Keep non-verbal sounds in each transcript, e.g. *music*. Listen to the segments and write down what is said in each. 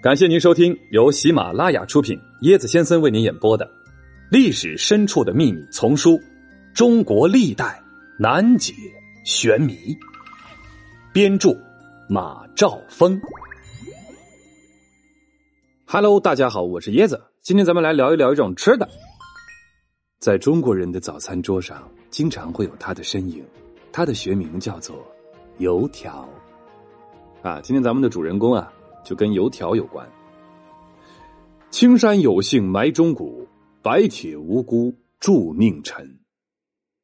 感谢您收听由喜马拉雅出品、椰子先生为您演播的《历史深处的秘密》丛书《中国历代难解玄谜》，编著马兆峰。Hello，大家好，我是椰子。今天咱们来聊一聊一种吃的，在中国人的早餐桌上经常会有它的身影，它的学名叫做油条。啊，今天咱们的主人公啊。就跟油条有关。青山有幸埋忠骨，白铁无辜铸佞臣。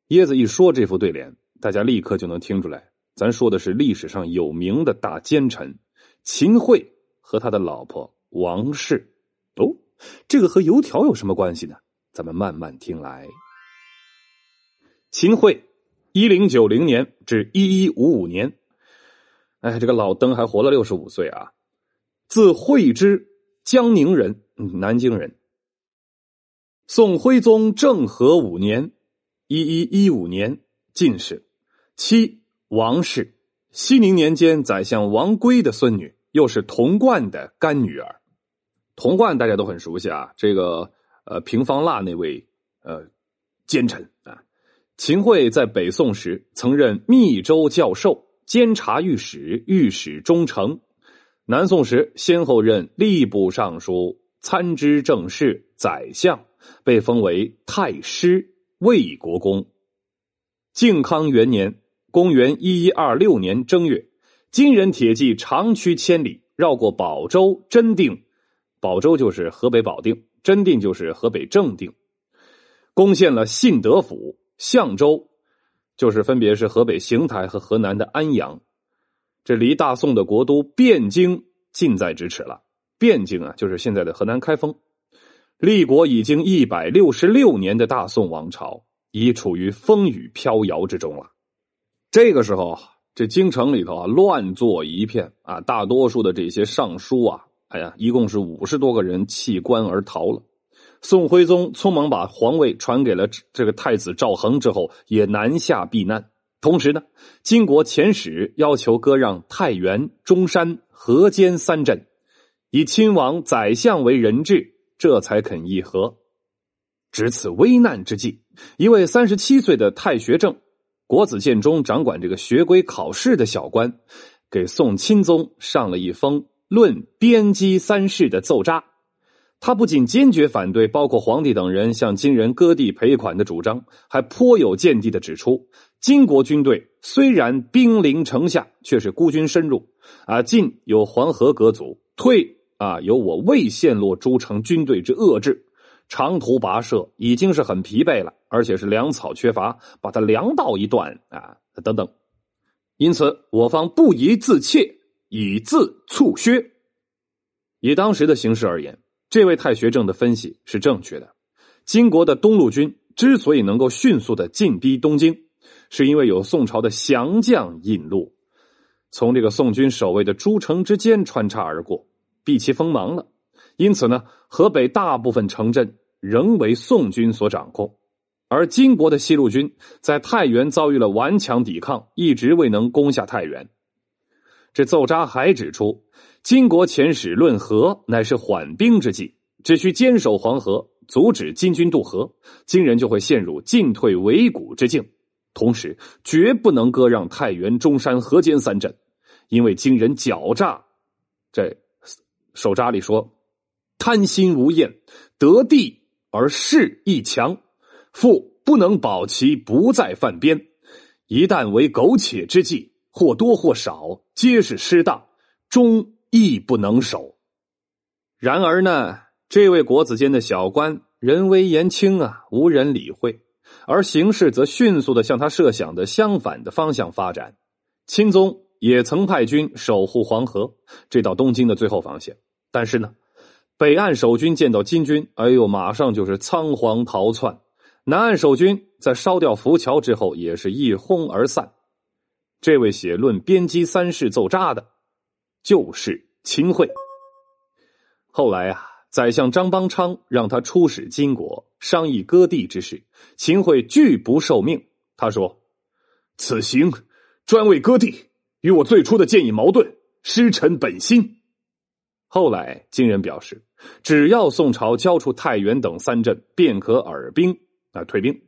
椰子一说这副对联，大家立刻就能听出来，咱说的是历史上有名的大奸臣秦桧和他的老婆王氏。哦，这个和油条有什么关系呢？咱们慢慢听来。秦桧，一零九零年至一一五五年，哎，这个老登还活了六十五岁啊。字惠之，江宁人，南京人。宋徽宗政和五年（一一一五年）进士，妻王氏，熙宁年间宰相王珪的孙女，又是童贯的干女儿。童贯大家都很熟悉啊，这个呃平方腊那位呃奸臣啊。秦桧在北宋时曾任密州教授、监察御史、御史中丞。南宋时，先后任吏部尚书、参知政事、宰相，被封为太师、魏国公。靖康元年（公元一一二六年）正月，金人铁骑长驱千里，绕过保州、真定，保州就是河北保定，真定就是河北正定，攻陷了信德府、象州，就是分别是河北邢台和河南的安阳。这离大宋的国都汴京近在咫尺了。汴京啊，就是现在的河南开封。立国已经一百六十六年的大宋王朝，已处于风雨飘摇之中了。这个时候，这京城里头啊，乱作一片啊，大多数的这些尚书啊，哎呀，一共是五十多个人弃官而逃了。宋徽宗匆忙把皇位传给了这个太子赵恒之后，也南下避难。同时呢，金国遣使要求割让太原、中山、河间三镇，以亲王、宰相为人质，这才肯议和。值此危难之际，一位三十七岁的太学正，国子监中掌管这个学规考试的小官，给宋钦宗上了一封论边畿三事的奏札。他不仅坚决反对包括皇帝等人向金人割地赔款的主张，还颇有见地的指出，金国军队虽然兵临城下，却是孤军深入，啊，进有黄河隔阻，退啊有我未陷落诸城军队之遏制，长途跋涉已经是很疲惫了，而且是粮草缺乏，把他粮道一断啊等等，因此我方不宜自怯，以自促削。以当时的形势而言。这位太学正的分析是正确的。金国的东路军之所以能够迅速的进逼东京，是因为有宋朝的降将引路，从这个宋军守卫的诸城之间穿插而过，避其锋芒了。因此呢，河北大部分城镇仍为宋军所掌控，而金国的西路军在太原遭遇了顽强抵抗，一直未能攻下太原。这奏札还指出，金国遣使论和，乃是缓兵之计，只需坚守黄河，阻止金军渡河，金人就会陷入进退维谷之境。同时，绝不能割让太原、中山、河间三镇，因为金人狡诈。这手札里说：“贪心无厌，得地而势亦强，复不能保其不再犯边。一旦为苟且之计。”或多或少皆是失当，终亦不能守。然而呢，这位国子监的小官人微言轻啊，无人理会，而形势则迅速的向他设想的相反的方向发展。钦宗也曾派军守护黄河这道东京的最后防线，但是呢，北岸守军见到金军，哎呦，马上就是仓皇逃窜；南岸守军在烧掉浮桥之后，也是一哄而散。这位写《论编辑三世》奏札的，就是秦桧。后来啊，宰相张邦昌让他出使金国，商议割地之事，秦桧拒不受命。他说：“此行专为割地，与我最初的建议矛盾，失臣本心。”后来，金人表示，只要宋朝交出太原等三镇，便可尔兵啊退兵。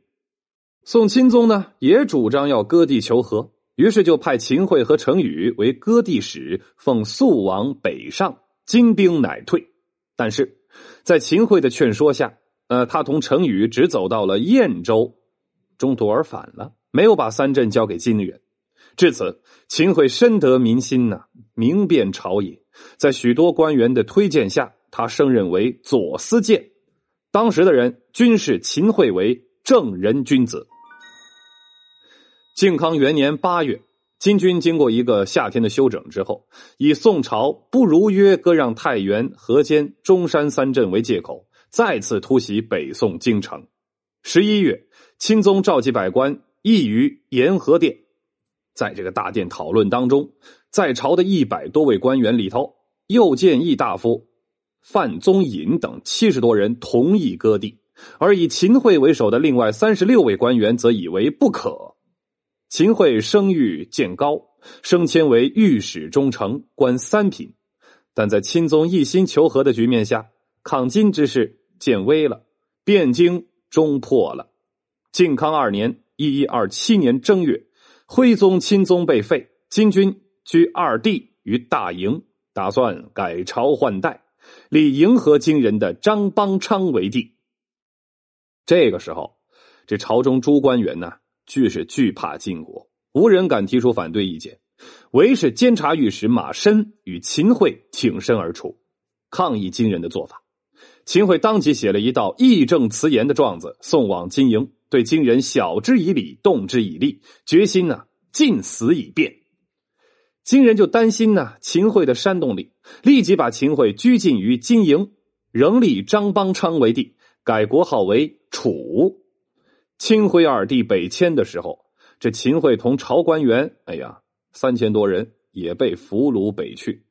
宋钦宗呢，也主张要割地求和，于是就派秦桧和程宇为割地使，奉肃王北上，金兵乃退。但是，在秦桧的劝说下，呃，他同程宇只走到了燕州，中途而返了，没有把三镇交给金人。至此，秦桧深得民心呐，名遍朝野。在许多官员的推荐下，他升任为左司谏。当时的人均视秦桧为正人君子。靖康元年八月，金军经过一个夏天的休整之后，以宋朝不如约割让太原、河间、中山三镇为借口，再次突袭北宋京城。十一月，钦宗召集百官议于延和殿，在这个大殿讨论当中，在朝的一百多位官员里头。右谏议大夫范宗尹等七十多人同意割地，而以秦桧为首的另外三十六位官员则以为不可。秦桧声誉渐高，升迁为御史中丞，官三品。但在钦宗一心求和的局面下，抗金之势渐微了，汴京终破了。靖康二年（一一二七年）正月，徽宗、钦宗被废，金军居二帝于大营。打算改朝换代，立迎合金人的张邦昌为帝。这个时候，这朝中诸官员呢，俱是惧怕晋国，无人敢提出反对意见。唯是监察御史马申与秦桧挺身而出，抗议金人的做法。秦桧当即写了一道义正辞严的状子，送往金营，对金人晓之以理，动之以利，决心呢，尽死以辩。金人就担心呢，秦桧的煽动力，立即把秦桧拘禁于金营，仍立张邦昌为帝，改国号为楚。清徽二帝北迁的时候，这秦桧同朝官员，哎呀，三千多人也被俘虏北去。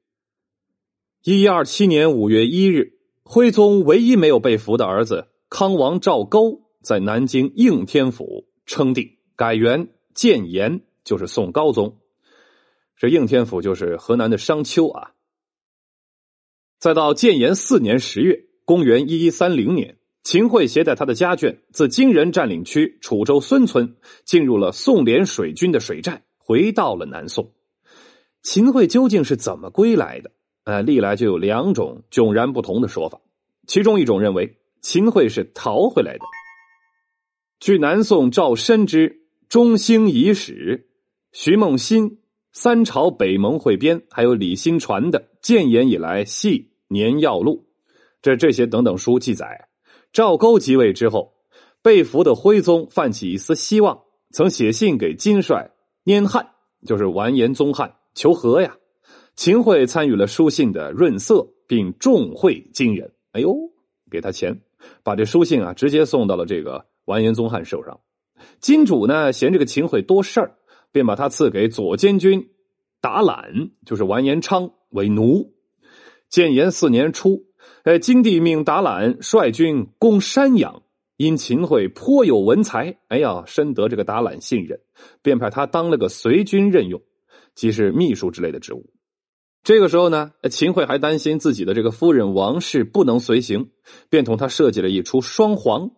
一一二七年五月一日，徽宗唯一没有被俘的儿子康王赵构在南京应天府称帝，改元建炎，就是宋高宗。这应天府就是河南的商丘啊。再到建炎四年十月，公元一一三零年，秦桧携带他的家眷自金人占领区楚州孙村，进入了宋联水军的水寨，回到了南宋。秦桧究竟是怎么归来的？呃，历来就有两种迥然不同的说法。其中一种认为，秦桧是逃回来的。据南宋赵申之《中兴遗史》，徐梦新。三朝北盟汇编，还有李新传的《建炎以来系年要录》，这这些等等书记载，赵构即位之后，被俘的徽宗泛起一丝希望，曾写信给金帅拈汉，就是完颜宗翰求和呀。秦桧参与了书信的润色，并重惠金人。哎呦，给他钱，把这书信啊直接送到了这个完颜宗翰手上。金主呢嫌这个秦桧多事儿。便把他赐给左监军达览，就是完颜昌为奴。建炎四年初，呃，金帝命达览率军攻山阳，因秦桧颇有文才，哎呀，深得这个达览信任，便派他当了个随军任用，即是秘书之类的职务。这个时候呢，秦桧还担心自己的这个夫人王氏不能随行，便同他设计了一出双簧。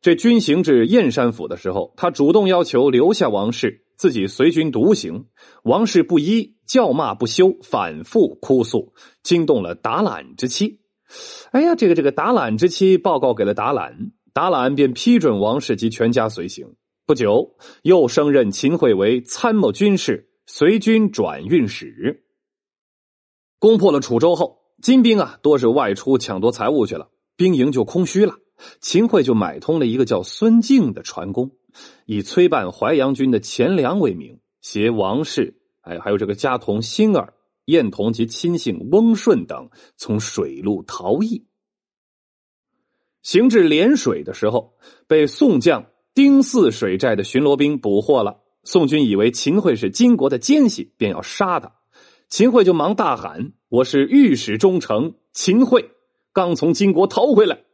这军行至燕山府的时候，他主动要求留下王氏。自己随军独行，王氏不依，叫骂不休，反复哭诉，惊动了达览之妻。哎呀，这个这个达懒之妻报告给了达览，达览便批准王氏及全家随行。不久，又升任秦桧为参谋军事，随军转运使。攻破了楚州后，金兵啊多是外出抢夺财物去了，兵营就空虚了。秦桧就买通了一个叫孙敬的船工。以催办淮阳军的钱粮为名，携王氏，哎，还有这个家童星儿、燕童及亲信翁顺等，从水路逃逸。行至涟水的时候，被宋将丁四水寨的巡逻兵捕获了。宋军以为秦桧是金国的奸细，便要杀他。秦桧就忙大喊：“我是御史中丞秦桧，刚从金国逃回来。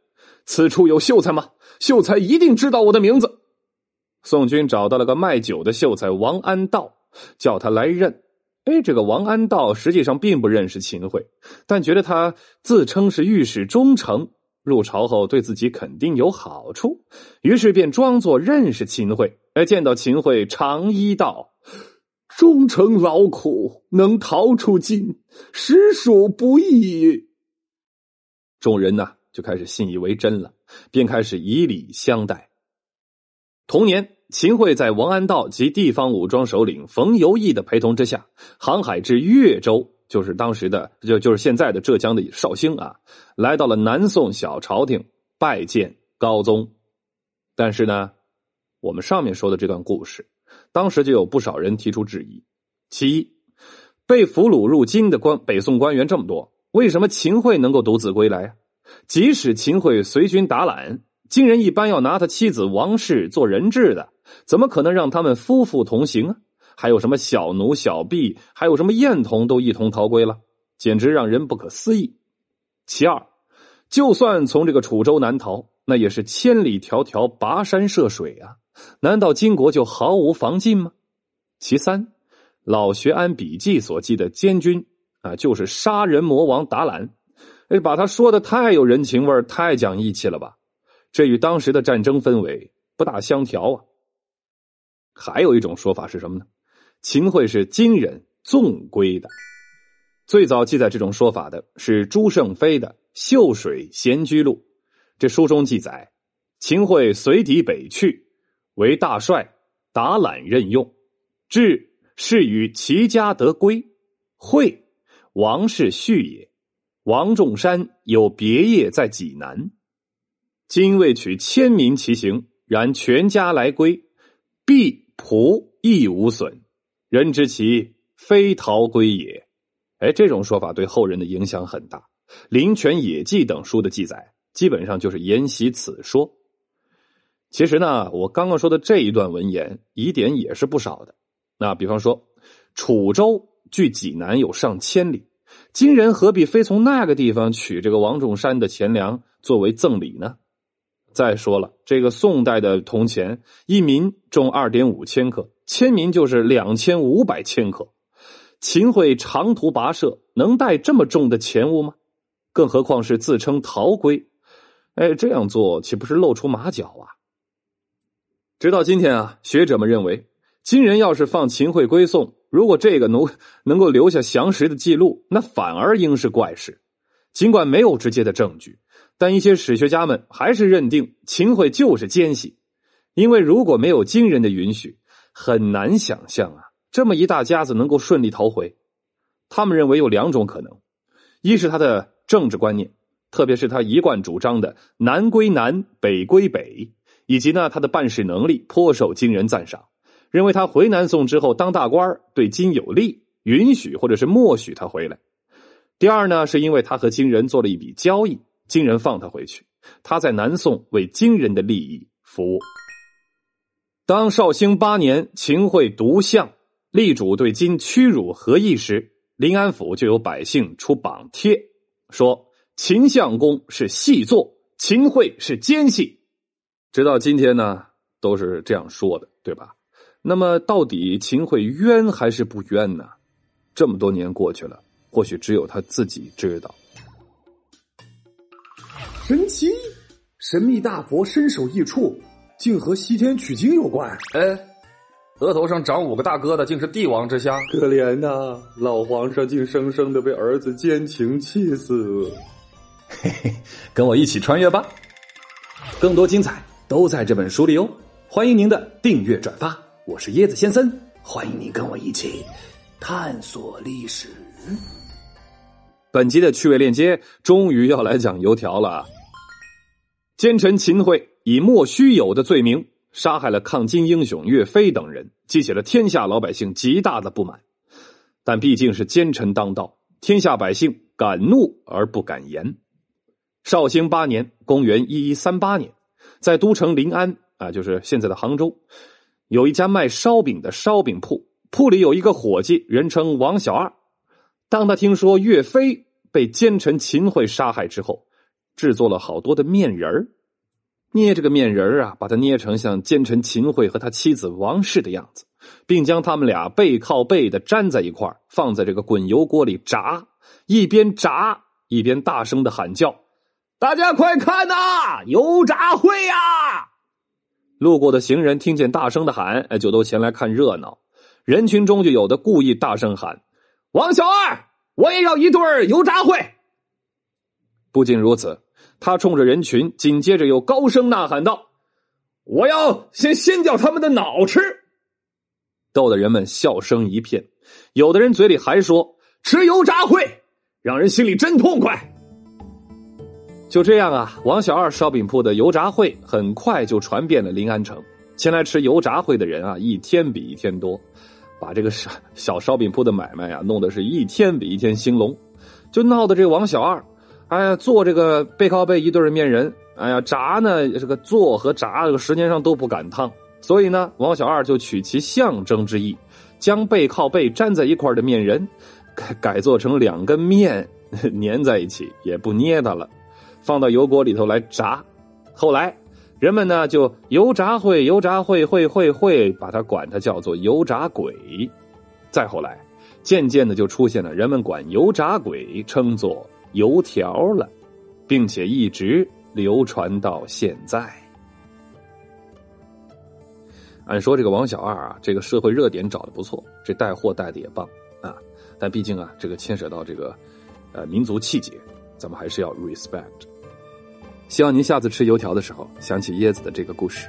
此处有秀才吗？秀才一定知道我的名字。”宋军找到了个卖酒的秀才王安道，叫他来认。哎，这个王安道实际上并不认识秦桧，但觉得他自称是御史忠诚，入朝后对自己肯定有好处，于是便装作认识秦桧。哎，见到秦桧，长揖道：“忠诚劳苦，能逃出京，实属不易。”众人呢，就开始信以为真了，便开始以礼相待。同年。秦桧在王安道及地方武装首领冯游义的陪同之下，航海至越州，就是当时的就就是现在的浙江的绍兴啊，来到了南宋小朝廷拜见高宗。但是呢，我们上面说的这段故事，当时就有不少人提出质疑：其一，被俘虏入京的官北宋官员这么多，为什么秦桧能够独自归来？即使秦桧随军打揽，金人一般要拿他妻子王氏做人质的。怎么可能让他们夫妇同行啊？还有什么小奴、小婢，还有什么艳童都一同逃归了，简直让人不可思议。其二，就算从这个楚州南逃，那也是千里迢迢跋山涉水啊！难道金国就毫无防禁吗？其三，老学安笔记所记的监军啊，就是杀人魔王达兰，哎，把他说的太有人情味太讲义气了吧？这与当时的战争氛围不大相调啊！还有一种说法是什么呢？秦桧是金人纵归的。最早记载这种说法的是朱胜飞的《秀水闲居录》，这书中记载，秦桧随敌北去，为大帅，打揽任用，至是与齐家得归。桧，王氏婿也。王仲山有别业在济南，今未取千民其行，然全家来归，必。仆亦无损，人知其非逃归也。哎，这种说法对后人的影响很大。《林泉野记》等书的记载，基本上就是沿袭此说。其实呢，我刚刚说的这一段文言疑点也是不少的。那比方说，楚州距济南有上千里，金人何必非从那个地方取这个王仲山的钱粮作为赠礼呢？再说了，这个宋代的铜钱，一民重二点五千克，千民就是两千五百千克。秦桧长途跋涉，能带这么重的钱物吗？更何况是自称逃归，哎，这样做岂不是露出马脚啊？直到今天啊，学者们认为，金人要是放秦桧归宋，如果这个能 *laughs* 能够留下详实的记录，那反而应是怪事。尽管没有直接的证据。但一些史学家们还是认定秦桧就是奸细，因为如果没有金人的允许，很难想象啊，这么一大家子能够顺利逃回。他们认为有两种可能：一是他的政治观念，特别是他一贯主张的“南归南，北归北”，以及呢他的办事能力颇受金人赞赏，认为他回南宋之后当大官对金有利，允许或者是默许他回来；第二呢，是因为他和金人做了一笔交易。金人放他回去，他在南宋为金人的利益服务。当绍兴八年，秦桧独相，力主对金屈辱何意时，临安府就有百姓出榜帖，说秦相公是细作，秦桧是奸细。直到今天呢，都是这样说的，对吧？那么，到底秦桧冤还是不冤呢？这么多年过去了，或许只有他自己知道。神奇，神秘大佛身首异处，竟和西天取经有关。哎，额头上长五个大疙瘩，竟是帝王之相。可怜呐，老皇上竟生生的被儿子奸情气死。嘿嘿，跟我一起穿越吧，更多精彩都在这本书里哦。欢迎您的订阅转发，我是椰子先生，欢迎您跟我一起探索历史。本集的趣味链接终于要来讲油条了。奸臣秦桧以莫须有的罪名杀害了抗金英雄岳飞等人，激起了天下老百姓极大的不满。但毕竟是奸臣当道，天下百姓敢怒而不敢言。绍兴八年（公元一一三八年），在都城临安啊，就是现在的杭州，有一家卖烧饼的烧饼铺，铺里有一个伙计，人称王小二。当他听说岳飞被奸臣秦桧杀害之后，制作了好多的面人儿。捏这个面人啊，把它捏成像奸臣秦桧和他妻子王氏的样子，并将他们俩背靠背的粘在一块放在这个滚油锅里炸，一边炸一边大声的喊叫：“大家快看呐，油炸会呀！”路过的行人听见大声的喊，哎，就都前来看热闹。人群中就有的故意大声喊：“王小二，我也要一对油炸会！”不仅如此，他冲着人群紧接着又高声呐喊道：“我要先掀掉他们的脑吃！”逗得人们笑声一片。有的人嘴里还说：“吃油炸会，让人心里真痛快。”就这样啊，王小二烧饼铺的油炸会很快就传遍了临安城。前来吃油炸会的人啊，一天比一天多，把这个小小烧饼铺的买卖啊，弄得是一天比一天兴隆，就闹得这王小二。哎呀，做这个背靠背一对面人，哎呀，炸呢这个做和炸这个时间上都不赶趟，所以呢，王小二就取其象征之意，将背靠背粘在一块的面人改改做成两根面 *laughs* 粘在一起，也不捏它了，放到油锅里头来炸。后来人们呢就油炸会油炸会会会会把它管它叫做油炸鬼。再后来，渐渐的就出现了人们管油炸鬼称作。油条了，并且一直流传到现在。按说这个王小二啊，这个社会热点找的不错，这带货带的也棒啊。但毕竟啊，这个牵扯到这个呃民族气节，咱们还是要 respect。希望您下次吃油条的时候想起椰子的这个故事。